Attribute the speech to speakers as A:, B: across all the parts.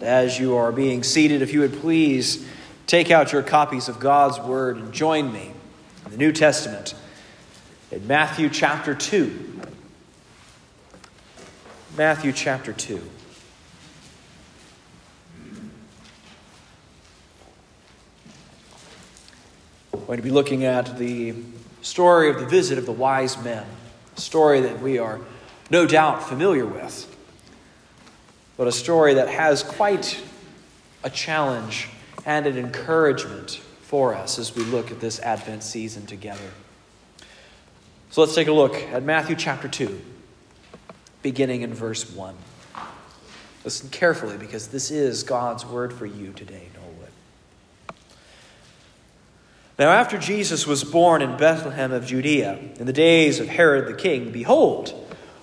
A: As you are being seated, if you would please take out your copies of God's Word and join me in the New Testament in Matthew chapter 2. Matthew chapter 2. We're going to be looking at the story of the visit of the wise men, a story that we are no doubt familiar with, but a story that has quite a challenge and an encouragement for us as we look at this Advent season together. So let's take a look at Matthew chapter 2, beginning in verse 1. Listen carefully because this is God's word for you today, Norwood. Now, after Jesus was born in Bethlehem of Judea, in the days of Herod the king, behold,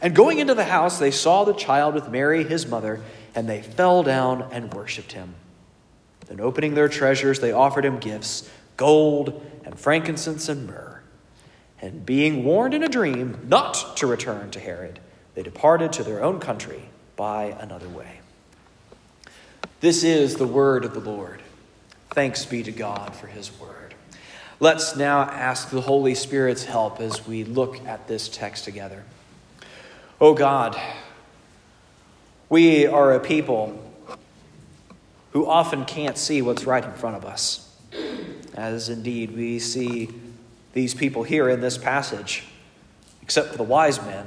A: And going into the house, they saw the child with Mary, his mother, and they fell down and worshipped him. Then, opening their treasures, they offered him gifts gold and frankincense and myrrh. And being warned in a dream not to return to Herod, they departed to their own country by another way. This is the word of the Lord. Thanks be to God for his word. Let's now ask the Holy Spirit's help as we look at this text together. Oh God, we are a people who often can't see what's right in front of us, as indeed we see these people here in this passage, except for the wise men,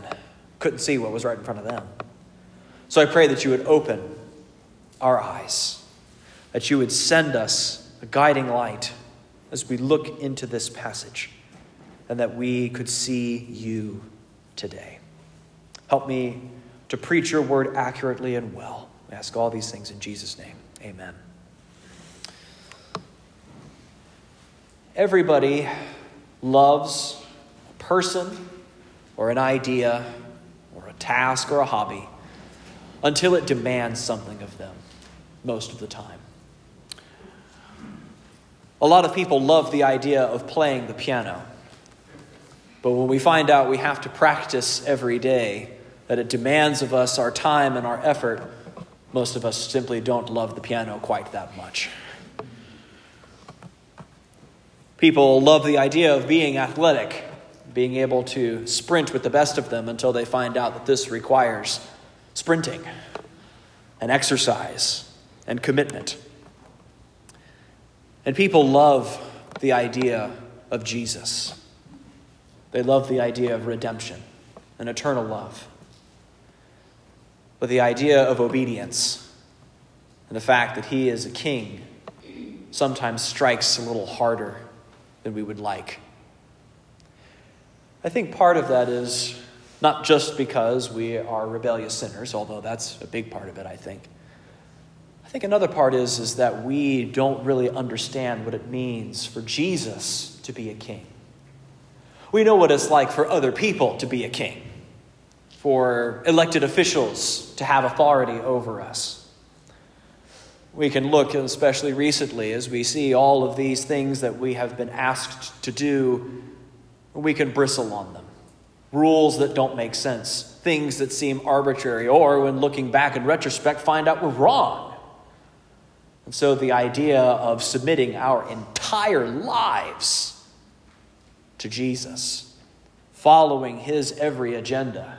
A: couldn't see what was right in front of them. So I pray that you would open our eyes, that you would send us a guiding light as we look into this passage, and that we could see you today. Help me to preach your word accurately and well. I ask all these things in Jesus' name. Amen. Everybody loves a person or an idea or a task or a hobby until it demands something of them most of the time. A lot of people love the idea of playing the piano. But when we find out we have to practice every day, that it demands of us our time and our effort, most of us simply don't love the piano quite that much. People love the idea of being athletic, being able to sprint with the best of them until they find out that this requires sprinting and exercise and commitment. And people love the idea of Jesus. They love the idea of redemption and eternal love. But the idea of obedience and the fact that he is a king sometimes strikes a little harder than we would like. I think part of that is not just because we are rebellious sinners, although that's a big part of it, I think. I think another part is, is that we don't really understand what it means for Jesus to be a king. We know what it's like for other people to be a king, for elected officials to have authority over us. We can look, especially recently, as we see all of these things that we have been asked to do, we can bristle on them. Rules that don't make sense, things that seem arbitrary, or when looking back in retrospect, find out we're wrong. And so the idea of submitting our entire lives to Jesus, following his every agenda,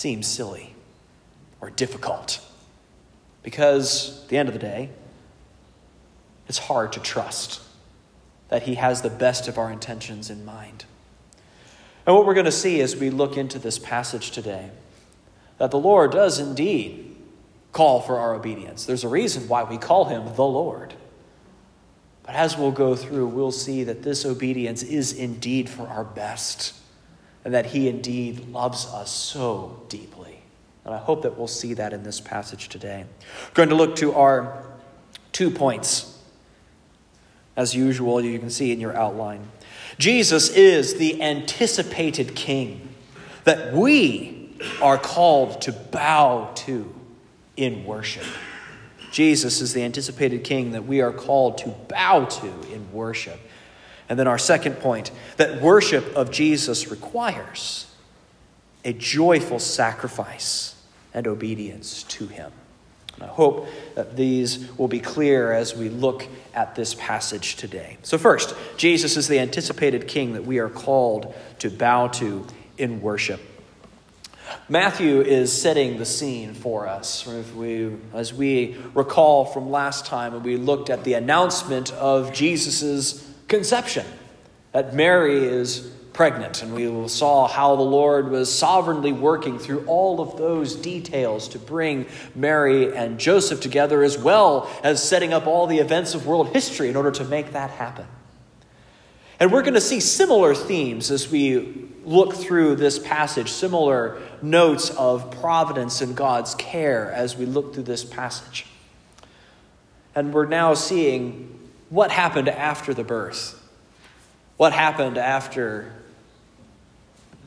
A: seems silly or difficult. Because at the end of the day, it's hard to trust that He has the best of our intentions in mind. And what we're going to see as we look into this passage today, that the Lord does indeed call for our obedience. There's a reason why we call Him the Lord. But as we'll go through, we'll see that this obedience is indeed for our best, and that He indeed loves us so deeply. And I hope that we'll see that in this passage today. We're going to look to our two points. As usual, you can see in your outline. Jesus is the anticipated king that we are called to bow to in worship. Jesus is the anticipated king that we are called to bow to in worship. And then our second point that worship of Jesus requires a joyful sacrifice and obedience to him. And I hope that these will be clear as we look at this passage today. So, first, Jesus is the anticipated king that we are called to bow to in worship. Matthew is setting the scene for us. We, as we recall from last time when we looked at the announcement of Jesus' conception, that Mary is pregnant. And we saw how the Lord was sovereignly working through all of those details to bring Mary and Joseph together, as well as setting up all the events of world history in order to make that happen. And we're going to see similar themes as we look through this passage, similar notes of providence and God's care as we look through this passage. And we're now seeing what happened after the birth. What happened after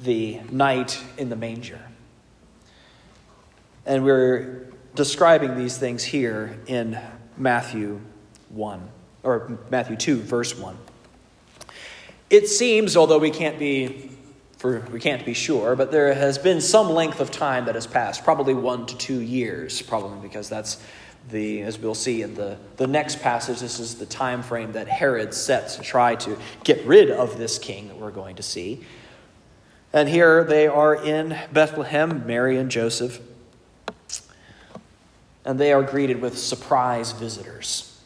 A: the night in the manger. And we're describing these things here in Matthew 1, or Matthew 2, verse 1. It seems, although we can't be for we can't be sure, but there has been some length of time that has passed, probably one to two years, probably because that's the as we'll see in the, the next passage, this is the time frame that Herod set to try to get rid of this king that we're going to see. And here they are in Bethlehem, Mary and Joseph. And they are greeted with surprise visitors.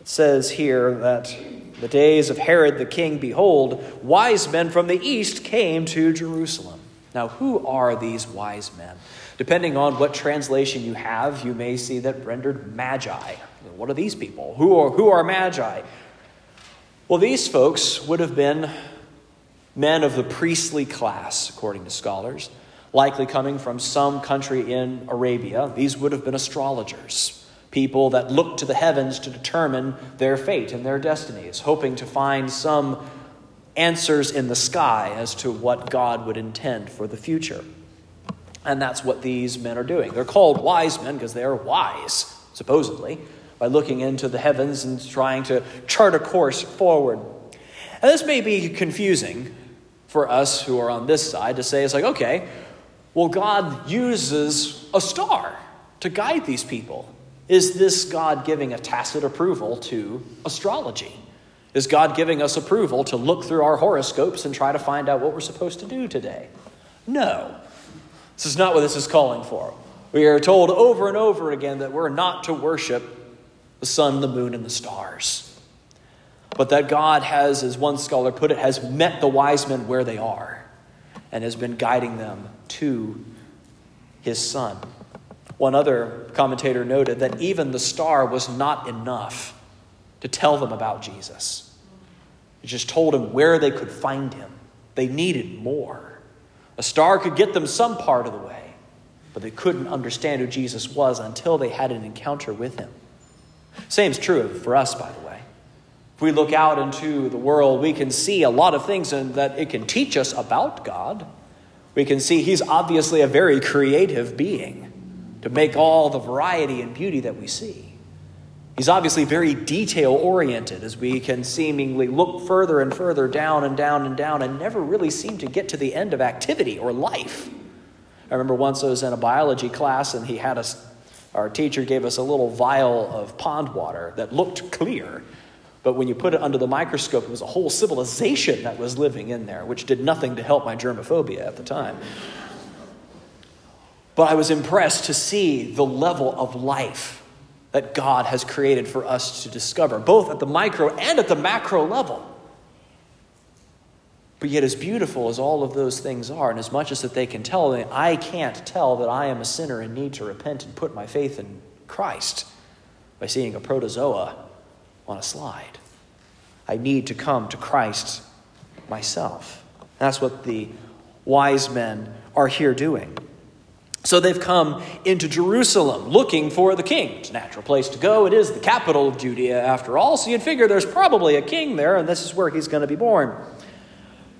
A: It says here that the days of Herod the king, behold, wise men from the east came to Jerusalem. Now, who are these wise men? Depending on what translation you have, you may see that rendered magi. What are these people? Who are, who are magi? Well, these folks would have been men of the priestly class, according to scholars, likely coming from some country in Arabia. These would have been astrologers, people that looked to the heavens to determine their fate and their destinies, hoping to find some answers in the sky as to what God would intend for the future. And that's what these men are doing. They're called wise men because they are wise, supposedly, by looking into the heavens and trying to chart a course forward. And this may be confusing for us who are on this side to say, it's like, okay, well, God uses a star to guide these people. Is this God giving a tacit approval to astrology? Is God giving us approval to look through our horoscopes and try to find out what we're supposed to do today? No. This is not what this is calling for. We are told over and over again that we're not to worship the sun, the moon, and the stars but that God has, as one scholar put it, has met the wise men where they are and has been guiding them to his son. One other commentator noted that even the star was not enough to tell them about Jesus. It just told them where they could find him. They needed more. A star could get them some part of the way, but they couldn't understand who Jesus was until they had an encounter with him. Same's true for us, by the way. If we look out into the world, we can see a lot of things and that it can teach us about God, we can see he's obviously a very creative being to make all the variety and beauty that we see. He's obviously very detail oriented as we can seemingly look further and further down and down and down and never really seem to get to the end of activity or life. I remember once I was in a biology class and he had us, our teacher gave us a little vial of pond water that looked clear. But when you put it under the microscope, it was a whole civilization that was living in there, which did nothing to help my germophobia at the time. But I was impressed to see the level of life that God has created for us to discover, both at the micro and at the macro level. But yet, as beautiful as all of those things are, and as much as that they can tell, I can't tell that I am a sinner and need to repent and put my faith in Christ by seeing a protozoa on a slide. I need to come to Christ myself. That's what the wise men are here doing. So they've come into Jerusalem looking for the king. It's a natural place to go. It is the capital of Judea, after all, so you'd figure there's probably a king there, and this is where he's going to be born.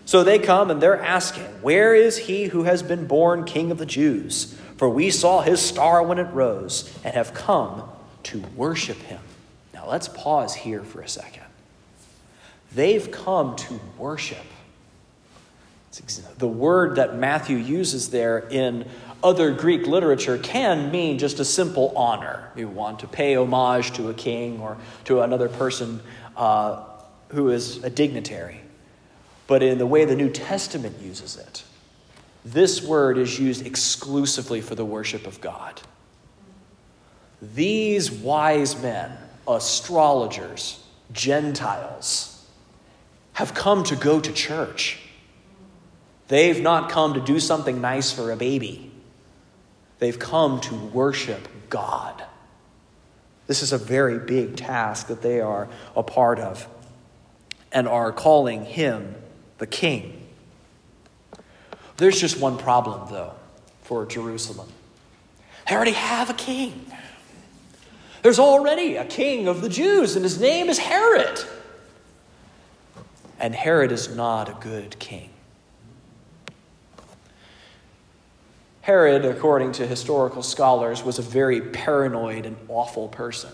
A: So they come and they're asking, Where is he who has been born king of the Jews? For we saw his star when it rose and have come to worship him. Now let's pause here for a second. They've come to worship. The word that Matthew uses there in other Greek literature can mean just a simple honor. You want to pay homage to a king or to another person uh, who is a dignitary. But in the way the New Testament uses it, this word is used exclusively for the worship of God. These wise men, astrologers, Gentiles, have come to go to church. They've not come to do something nice for a baby. They've come to worship God. This is a very big task that they are a part of and are calling him the king. There's just one problem, though, for Jerusalem. They already have a king. There's already a king of the Jews, and his name is Herod. And Herod is not a good king. Herod, according to historical scholars, was a very paranoid and awful person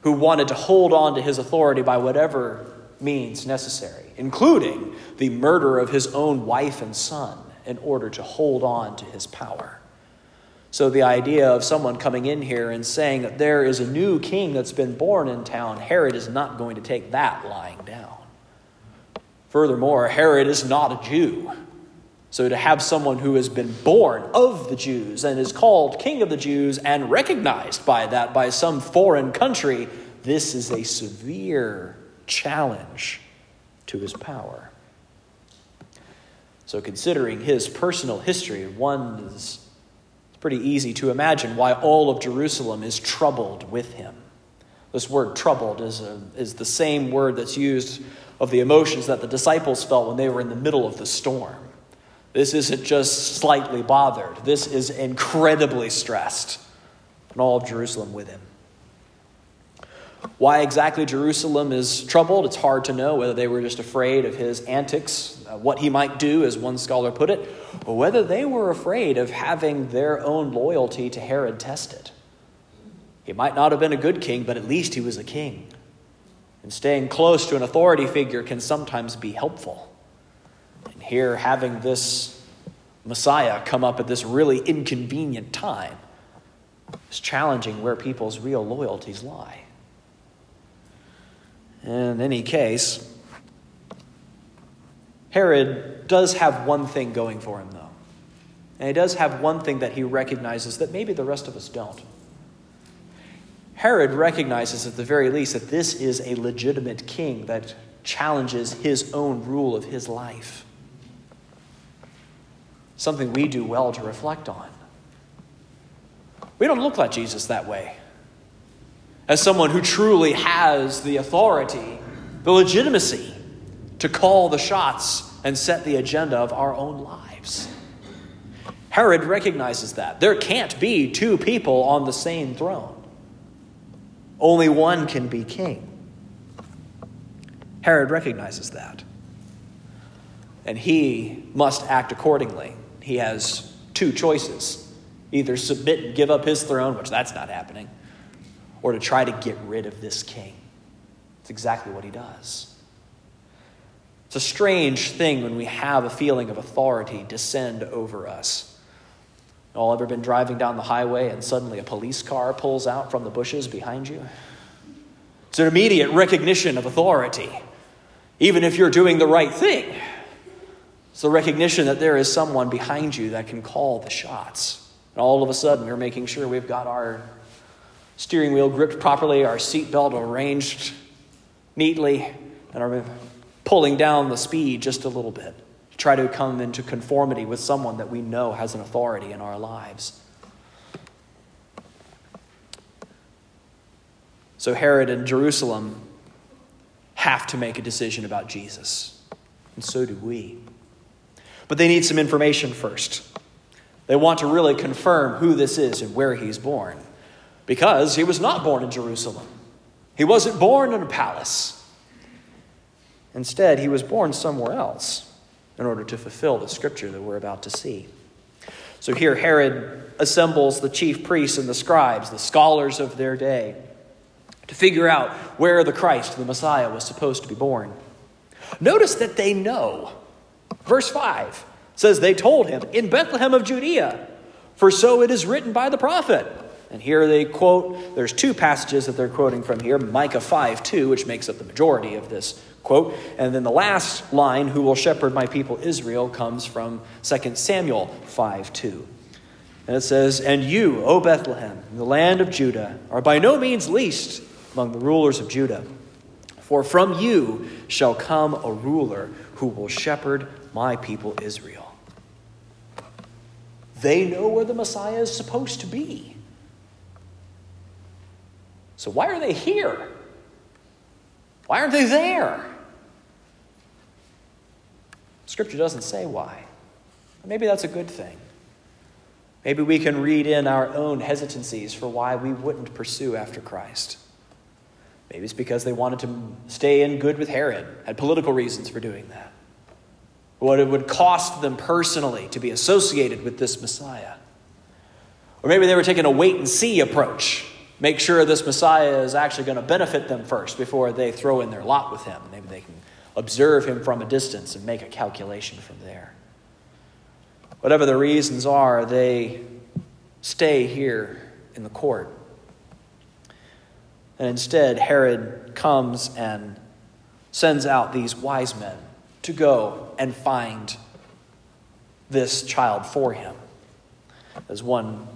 A: who wanted to hold on to his authority by whatever means necessary, including the murder of his own wife and son in order to hold on to his power. So, the idea of someone coming in here and saying that there is a new king that's been born in town, Herod is not going to take that lying down. Furthermore, Herod is not a Jew. So, to have someone who has been born of the Jews and is called King of the Jews and recognized by that by some foreign country, this is a severe challenge to his power. So, considering his personal history, one is it's pretty easy to imagine why all of Jerusalem is troubled with him. This word troubled is, a, is the same word that's used of the emotions that the disciples felt when they were in the middle of the storm. This isn't just slightly bothered, this is incredibly stressed. And all of Jerusalem with him. Why exactly Jerusalem is troubled, it's hard to know whether they were just afraid of his antics, uh, what he might do, as one scholar put it, or whether they were afraid of having their own loyalty to Herod tested. He might not have been a good king, but at least he was a king. And staying close to an authority figure can sometimes be helpful. Here, having this Messiah come up at this really inconvenient time is challenging where people's real loyalties lie. In any case, Herod does have one thing going for him, though. And he does have one thing that he recognizes that maybe the rest of us don't. Herod recognizes, at the very least, that this is a legitimate king that challenges his own rule of his life something we do well to reflect on. We don't look like Jesus that way. As someone who truly has the authority, the legitimacy to call the shots and set the agenda of our own lives. Herod recognizes that. There can't be two people on the same throne, only one can be king. Herod recognizes that. And he must act accordingly. He has two choices either submit and give up his throne, which that's not happening, or to try to get rid of this king. It's exactly what he does. It's a strange thing when we have a feeling of authority descend over us. All ever been driving down the highway and suddenly a police car pulls out from the bushes behind you? It's an immediate recognition of authority, even if you're doing the right thing. It's the recognition that there is someone behind you that can call the shots. And all of a sudden, we're making sure we've got our steering wheel gripped properly, our seatbelt arranged neatly, and are pulling down the speed just a little bit to try to come into conformity with someone that we know has an authority in our lives. So, Herod and Jerusalem have to make a decision about Jesus, and so do we. But they need some information first. They want to really confirm who this is and where he's born. Because he was not born in Jerusalem, he wasn't born in a palace. Instead, he was born somewhere else in order to fulfill the scripture that we're about to see. So here, Herod assembles the chief priests and the scribes, the scholars of their day, to figure out where the Christ, the Messiah, was supposed to be born. Notice that they know Verse 5 says, They told him, In Bethlehem of Judea, for so it is written by the prophet. And here they quote, there's two passages that they're quoting from here Micah 5 2, which makes up the majority of this quote. And then the last line, Who will shepherd my people Israel, comes from 2 Samuel 5 2. And it says, And you, O Bethlehem, in the land of Judah, are by no means least among the rulers of Judah. For from you shall come a ruler who will shepherd my people Israel. They know where the Messiah is supposed to be. So, why are they here? Why aren't they there? Scripture doesn't say why. Maybe that's a good thing. Maybe we can read in our own hesitancies for why we wouldn't pursue after Christ. Maybe it's because they wanted to stay in good with Herod, had political reasons for doing that what it would cost them personally to be associated with this Messiah. Or maybe they were taking a wait and see approach. Make sure this Messiah is actually going to benefit them first before they throw in their lot with him. Maybe they can observe him from a distance and make a calculation from there. Whatever the reasons are, they stay here in the court. And instead, Herod comes and sends out these wise men to go and find this child for him. As one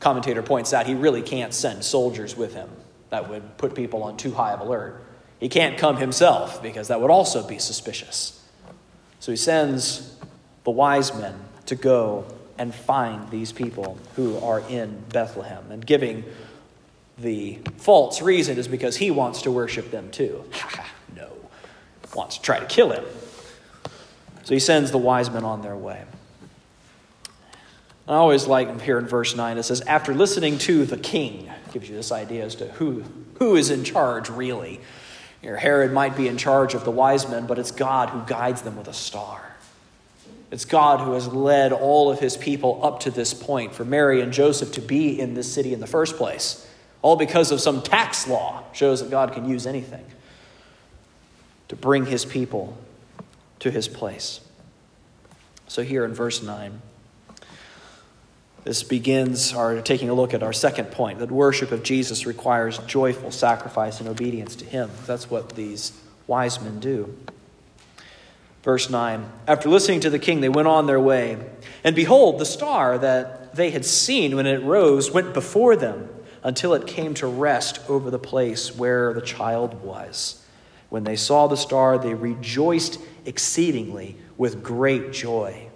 A: commentator points out, he really can't send soldiers with him. That would put people on too high of alert. He can't come himself because that would also be suspicious. So he sends the wise men to go and find these people who are in Bethlehem. And giving the false reason is because he wants to worship them too. no. Wants to try to kill him. So he sends the wise men on their way. I always like here in verse 9, it says, After listening to the king, gives you this idea as to who, who is in charge really. Here, Herod might be in charge of the wise men, but it's God who guides them with a star. It's God who has led all of his people up to this point for Mary and Joseph to be in this city in the first place. All because of some tax law shows that God can use anything to bring his people to his place. So, here in verse 9, this begins our taking a look at our second point that worship of Jesus requires joyful sacrifice and obedience to him. That's what these wise men do. Verse 9 After listening to the king, they went on their way. And behold, the star that they had seen when it rose went before them until it came to rest over the place where the child was. When they saw the star, they rejoiced exceedingly with great joy.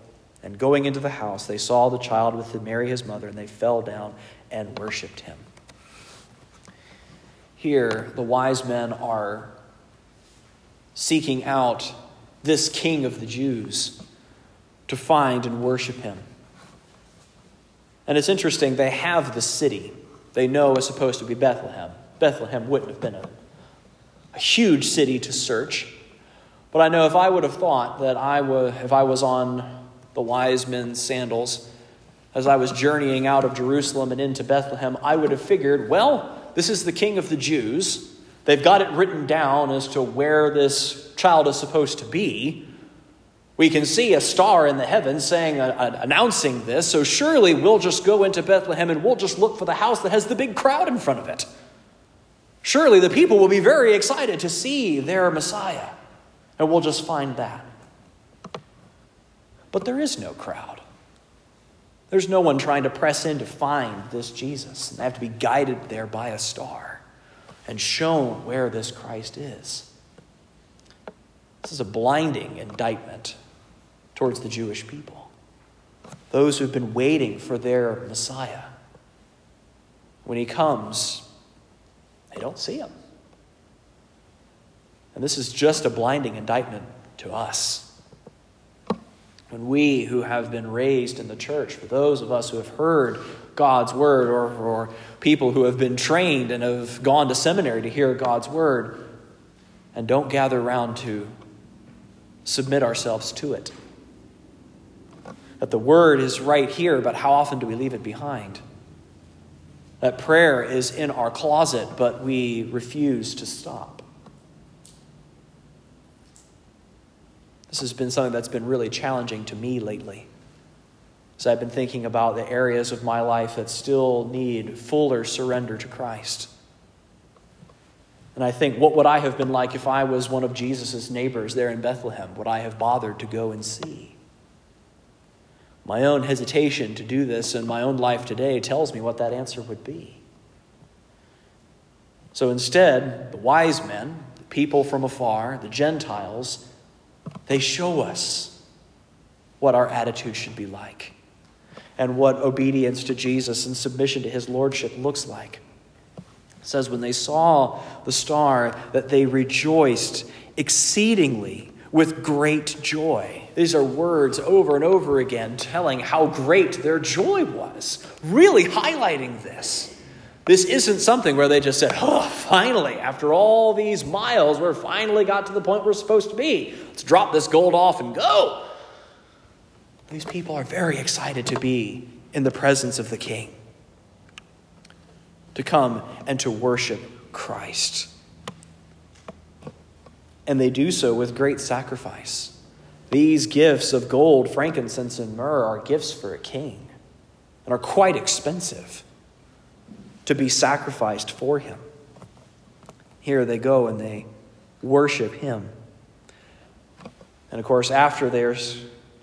A: And going into the house, they saw the child with Mary his mother, and they fell down and worshiped him. Here, the wise men are seeking out this king of the Jews to find and worship him. And it's interesting, they have the city they know is supposed to be Bethlehem. Bethlehem wouldn't have been a, a huge city to search. But I know if I would have thought that I was, if I was on the wise men's sandals as I was journeying out of Jerusalem and into Bethlehem, I would have figured, well, this is the king of the Jews. They've got it written down as to where this child is supposed to be. We can see a star in the heavens saying, uh, uh, announcing this, so surely we'll just go into Bethlehem and we'll just look for the house that has the big crowd in front of it. Surely the people will be very excited to see their Messiah, and we'll just find that. But there is no crowd. There's no one trying to press in to find this Jesus. And they have to be guided there by a star and shown where this Christ is. This is a blinding indictment towards the Jewish people, those who've been waiting for their Messiah. When he comes, they don't see him. And this is just a blinding indictment to us. When we who have been raised in the church, for those of us who have heard God's word, or, or people who have been trained and have gone to seminary to hear God's word, and don't gather around to submit ourselves to it. That the word is right here, but how often do we leave it behind? That prayer is in our closet, but we refuse to stop. This has been something that's been really challenging to me lately. As I've been thinking about the areas of my life that still need fuller surrender to Christ. And I think, what would I have been like if I was one of Jesus' neighbors there in Bethlehem? Would I have bothered to go and see? My own hesitation to do this in my own life today tells me what that answer would be. So instead, the wise men, the people from afar, the Gentiles, they show us what our attitude should be like and what obedience to Jesus and submission to his lordship looks like. It says, when they saw the star, that they rejoiced exceedingly with great joy. These are words over and over again telling how great their joy was, really highlighting this. This isn't something where they just said, oh, finally, after all these miles, we're finally got to the point we're supposed to be. Let's drop this gold off and go. These people are very excited to be in the presence of the King, to come and to worship Christ. And they do so with great sacrifice. These gifts of gold, frankincense, and myrrh are gifts for a king and are quite expensive to be sacrificed for him. Here they go and they worship him. And of course, after they're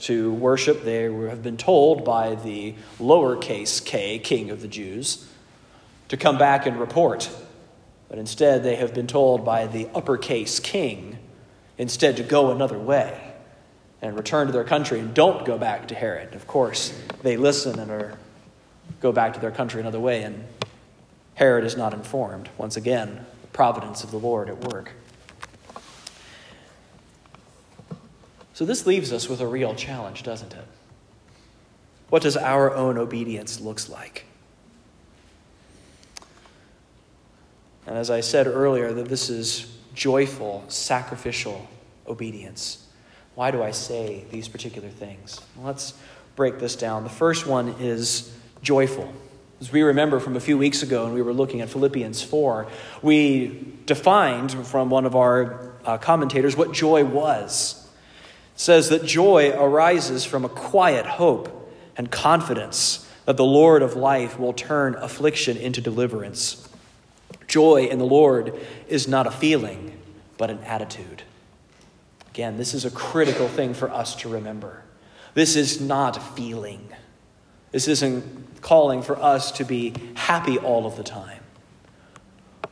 A: to worship, they have been told by the lowercase k, king of the Jews, to come back and report. But instead, they have been told by the uppercase king instead to go another way and return to their country and don't go back to Herod. Of course, they listen and are, go back to their country another way and Herod is not informed. Once again, the providence of the Lord at work. So this leaves us with a real challenge, doesn't it? What does our own obedience looks like? And as I said earlier, that this is joyful, sacrificial obedience. Why do I say these particular things? Well, let's break this down. The first one is joyful. As we remember from a few weeks ago, and we were looking at Philippians 4, we defined from one of our uh, commentators what joy was. It says that joy arises from a quiet hope and confidence that the Lord of life will turn affliction into deliverance. Joy in the Lord is not a feeling, but an attitude. Again, this is a critical thing for us to remember. This is not feeling. This isn't calling for us to be happy all of the time.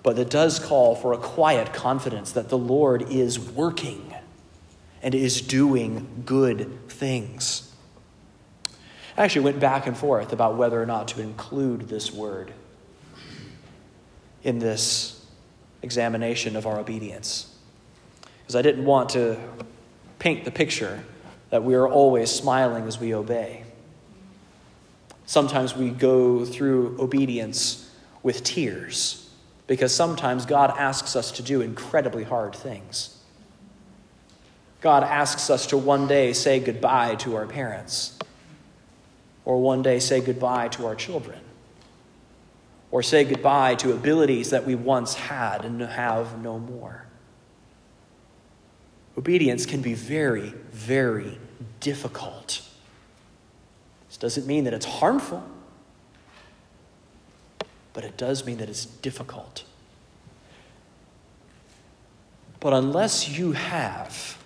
A: But it does call for a quiet confidence that the Lord is working and is doing good things. I actually went back and forth about whether or not to include this word in this examination of our obedience. Because I didn't want to paint the picture that we are always smiling as we obey. Sometimes we go through obedience with tears because sometimes God asks us to do incredibly hard things. God asks us to one day say goodbye to our parents, or one day say goodbye to our children, or say goodbye to abilities that we once had and have no more. Obedience can be very, very difficult. This doesn't mean that it's harmful, but it does mean that it's difficult. But unless you have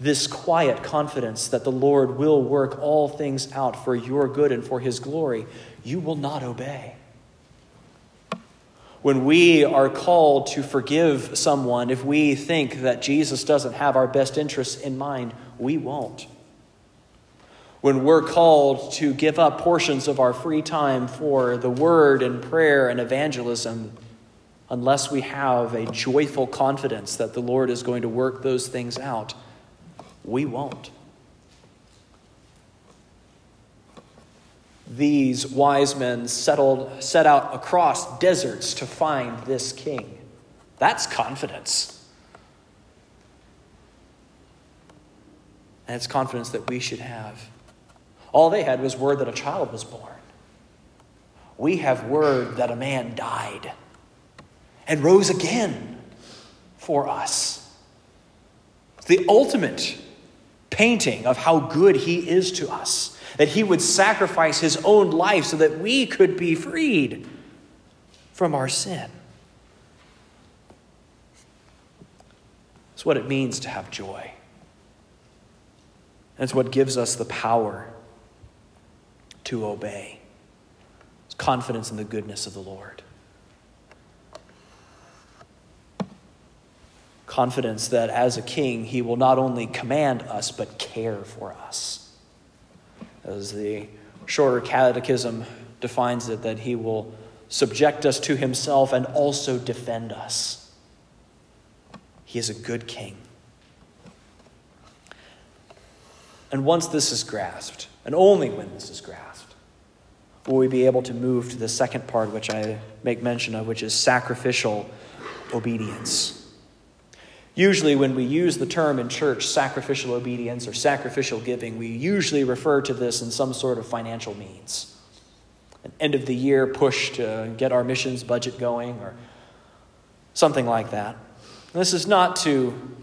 A: this quiet confidence that the Lord will work all things out for your good and for his glory, you will not obey. When we are called to forgive someone, if we think that Jesus doesn't have our best interests in mind, we won't. When we're called to give up portions of our free time for the word and prayer and evangelism, unless we have a joyful confidence that the Lord is going to work those things out, we won't. These wise men settled, set out across deserts to find this king. That's confidence. And it's confidence that we should have. All they had was word that a child was born. We have word that a man died and rose again for us. The ultimate painting of how good he is to us, that he would sacrifice his own life so that we could be freed from our sin. It's what it means to have joy. And it's what gives us the power to obey. It's confidence in the goodness of the Lord. confidence that as a king, he will not only command us, but care for us. As the shorter catechism defines it, that he will subject us to himself and also defend us. He is a good king. And once this is grasped, and only when this is grasped, will we be able to move to the second part, which I make mention of, which is sacrificial obedience. Usually, when we use the term in church, sacrificial obedience or sacrificial giving, we usually refer to this in some sort of financial means. An end of the year push to get our missions budget going or something like that. This is not to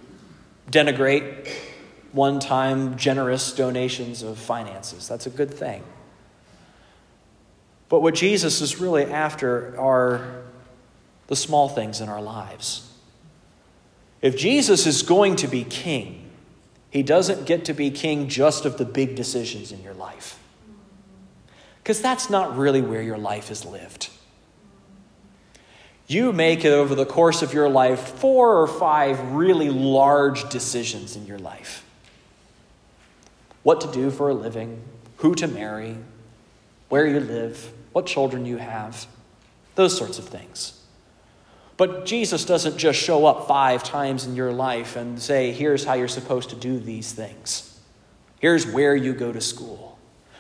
A: denigrate one time generous donations of finances. That's a good thing. But what Jesus is really after are the small things in our lives if Jesus is going to be king, he doesn't get to be king just of the big decisions in your life. Because that's not really where your life is lived. You make it over the course of your life four or five really large decisions in your life what to do for a living, who to marry, where you live, what children you have, those sorts of things. But Jesus doesn't just show up five times in your life and say, here's how you're supposed to do these things. Here's where you go to school.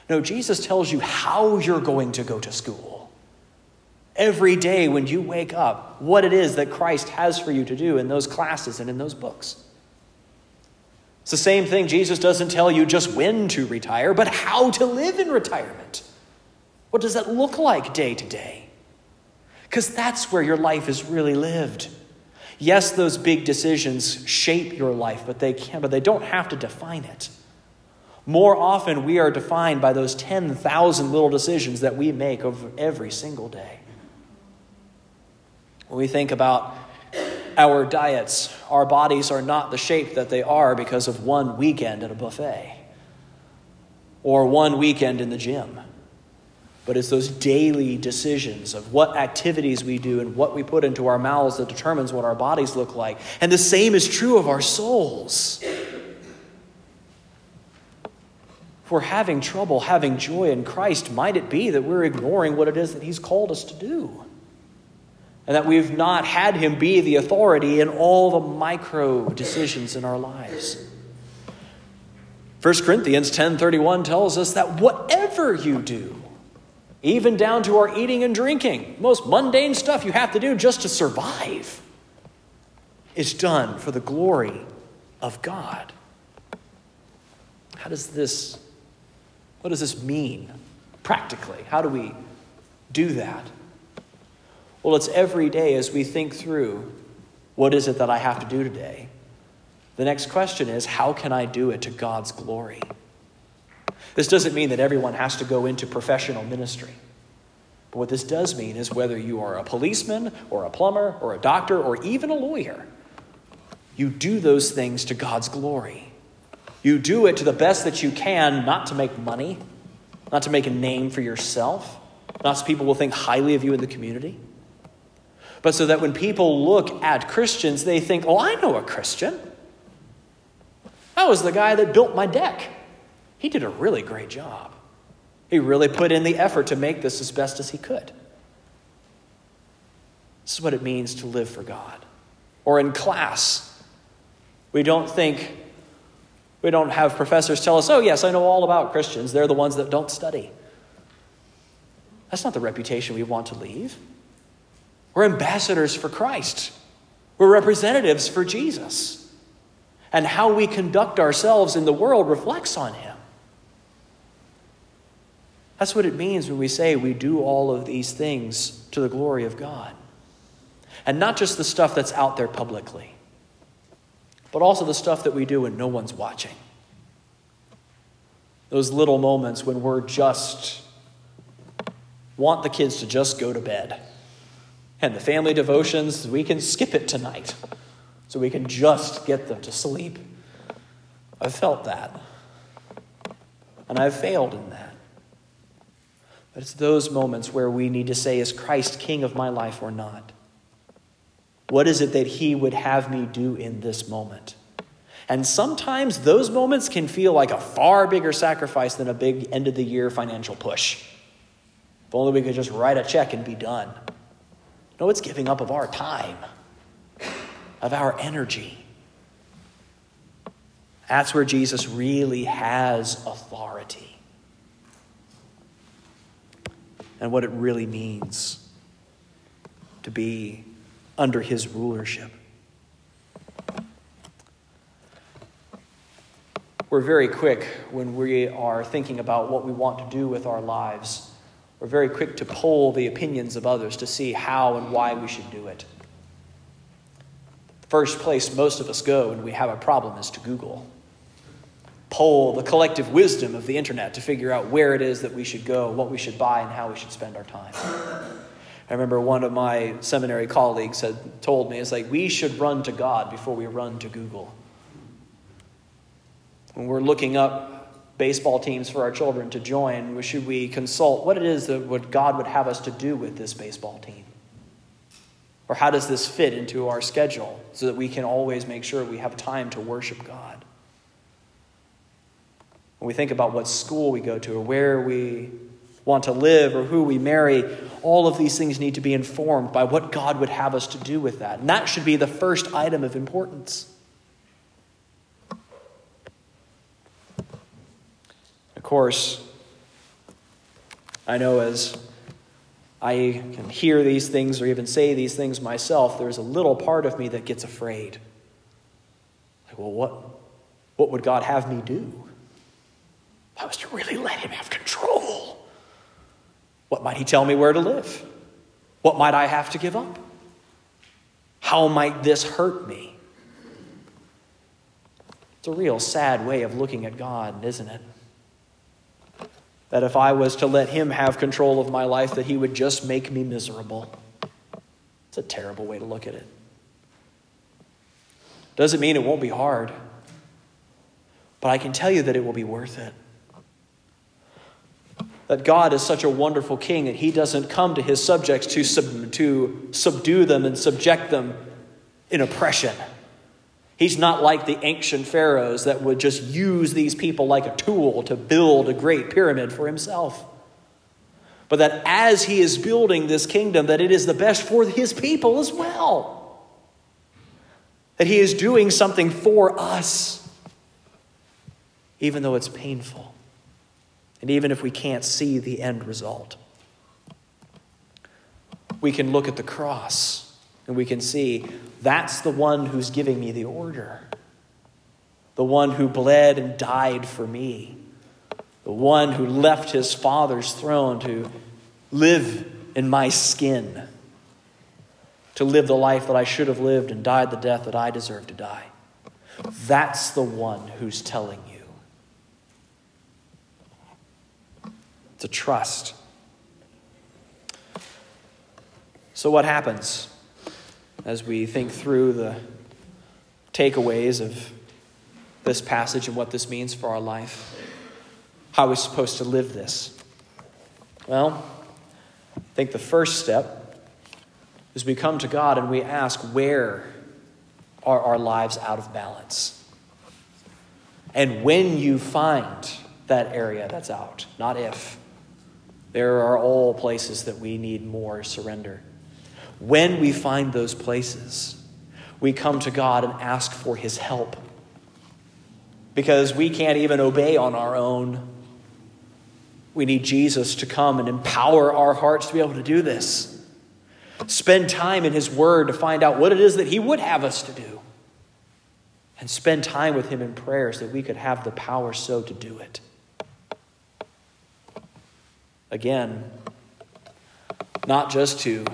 A: No, Jesus tells you how you're going to go to school. Every day when you wake up, what it is that Christ has for you to do in those classes and in those books. It's the same thing. Jesus doesn't tell you just when to retire, but how to live in retirement. What does that look like day to day? Because that's where your life is really lived. Yes, those big decisions shape your life, but they can but they don't have to define it. More often we are defined by those 10,000 little decisions that we make over every single day. When we think about our diets, our bodies are not the shape that they are because of one weekend at a buffet or one weekend in the gym but it's those daily decisions of what activities we do and what we put into our mouths that determines what our bodies look like. And the same is true of our souls. If we're having trouble having joy in Christ, might it be that we're ignoring what it is that He's called us to do? And that we've not had Him be the authority in all the micro decisions in our lives. 1 Corinthians 10:31 tells us that whatever you do, even down to our eating and drinking. Most mundane stuff you have to do just to survive is done for the glory of God. How does this, what does this mean practically? How do we do that? Well, it's every day as we think through what is it that I have to do today? The next question is how can I do it to God's glory? This doesn't mean that everyone has to go into professional ministry. But what this does mean is whether you are a policeman or a plumber or a doctor or even a lawyer, you do those things to God's glory. You do it to the best that you can, not to make money, not to make a name for yourself, not so people will think highly of you in the community, but so that when people look at Christians, they think, oh, I know a Christian. That was the guy that built my deck. He did a really great job. He really put in the effort to make this as best as he could. This is what it means to live for God. Or in class, we don't think, we don't have professors tell us, oh, yes, I know all about Christians. They're the ones that don't study. That's not the reputation we want to leave. We're ambassadors for Christ, we're representatives for Jesus. And how we conduct ourselves in the world reflects on Him. That's what it means when we say we do all of these things to the glory of God. And not just the stuff that's out there publicly, but also the stuff that we do when no one's watching. Those little moments when we're just want the kids to just go to bed. And the family devotions, we can skip it tonight so we can just get them to sleep. I've felt that. And I've failed in that. But it's those moments where we need to say, is Christ king of my life or not? What is it that he would have me do in this moment? And sometimes those moments can feel like a far bigger sacrifice than a big end of the year financial push. If only we could just write a check and be done. No, it's giving up of our time, of our energy. That's where Jesus really has authority and what it really means to be under his rulership. We're very quick when we are thinking about what we want to do with our lives. We're very quick to poll the opinions of others to see how and why we should do it. The first place most of us go when we have a problem is to Google poll the collective wisdom of the internet to figure out where it is that we should go, what we should buy, and how we should spend our time. I remember one of my seminary colleagues had told me, it's like, we should run to God before we run to Google. When we're looking up baseball teams for our children to join, should we consult what it is that what God would have us to do with this baseball team? Or how does this fit into our schedule so that we can always make sure we have time to worship God? When we think about what school we go to or where we want to live or who we marry, all of these things need to be informed by what God would have us to do with that. And that should be the first item of importance. Course, I know as I can hear these things or even say these things myself, there's a little part of me that gets afraid. Like, well, what, what would God have me do? I was to really let him have control. What might he tell me where to live? What might I have to give up? How might this hurt me? It's a real sad way of looking at God, isn't it? That if I was to let him have control of my life, that he would just make me miserable. It's a terrible way to look at it. Doesn't mean it won't be hard, but I can tell you that it will be worth it that God is such a wonderful king that he doesn't come to his subjects to, sub, to subdue them and subject them in oppression. He's not like the ancient pharaohs that would just use these people like a tool to build a great pyramid for himself. But that as he is building this kingdom, that it is the best for his people as well. That he is doing something for us, even though it's painful and even if we can't see the end result. We can look at the cross and we can see that's the one who's giving me the order. the one who bled and died for me, the one who left his Father's throne to live in my skin, to live the life that I should have lived and died the death that I deserve to die. That's the one who's telling you. To trust. So, what happens as we think through the takeaways of this passage and what this means for our life? How are we supposed to live this? Well, I think the first step is we come to God and we ask, where are our lives out of balance? And when you find that area that's out, not if, there are all places that we need more surrender. When we find those places, we come to God and ask for His help. Because we can't even obey on our own. We need Jesus to come and empower our hearts to be able to do this. Spend time in His Word to find out what it is that He would have us to do. And spend time with Him in prayer so that we could have the power so to do it. Again, not just to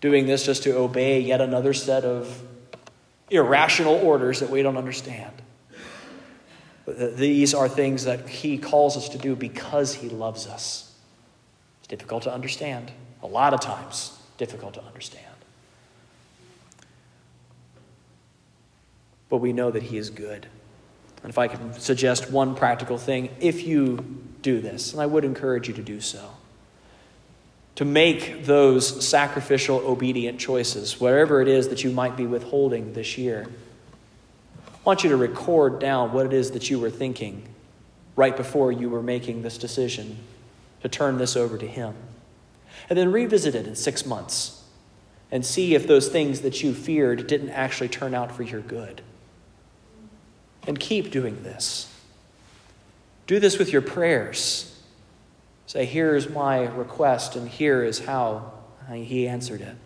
A: doing this just to obey yet another set of irrational orders that we don't understand. These are things that He calls us to do because He loves us. It's difficult to understand, a lot of times, difficult to understand. But we know that He is good. And if I can suggest one practical thing, if you do this, and I would encourage you to do so, to make those sacrificial, obedient choices, whatever it is that you might be withholding this year. I want you to record down what it is that you were thinking right before you were making this decision to turn this over to Him. And then revisit it in six months and see if those things that you feared didn't actually turn out for your good. And keep doing this. Do this with your prayers. Say, here's my request, and here is how he answered it.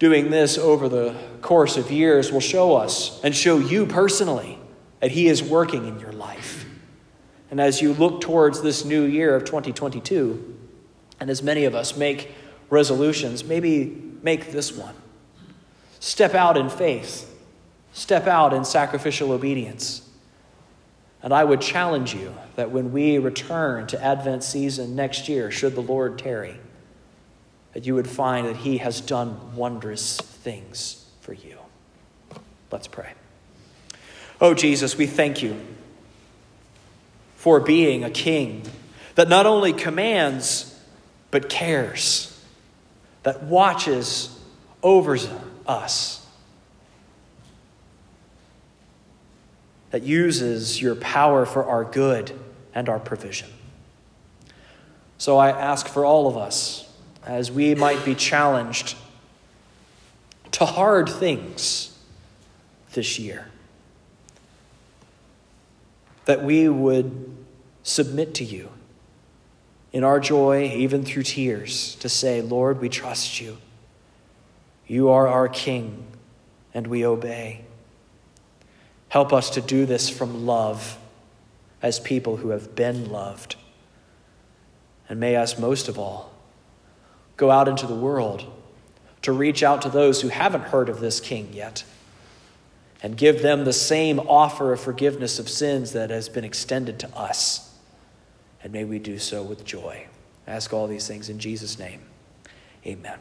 A: Doing this over the course of years will show us and show you personally that he is working in your life. And as you look towards this new year of 2022, and as many of us make resolutions, maybe make this one. Step out in faith, step out in sacrificial obedience. And I would challenge you that when we return to Advent season next year, should the Lord tarry, that you would find that He has done wondrous things for you. Let's pray. Oh, Jesus, we thank you for being a king that not only commands, but cares, that watches over us that uses your power for our good and our provision. So I ask for all of us, as we might be challenged to hard things this year, that we would submit to you in our joy, even through tears, to say, Lord, we trust you. You are our King, and we obey. Help us to do this from love as people who have been loved. And may us, most of all, go out into the world to reach out to those who haven't heard of this King yet and give them the same offer of forgiveness of sins that has been extended to us. And may we do so with joy. I ask all these things in Jesus' name. Amen.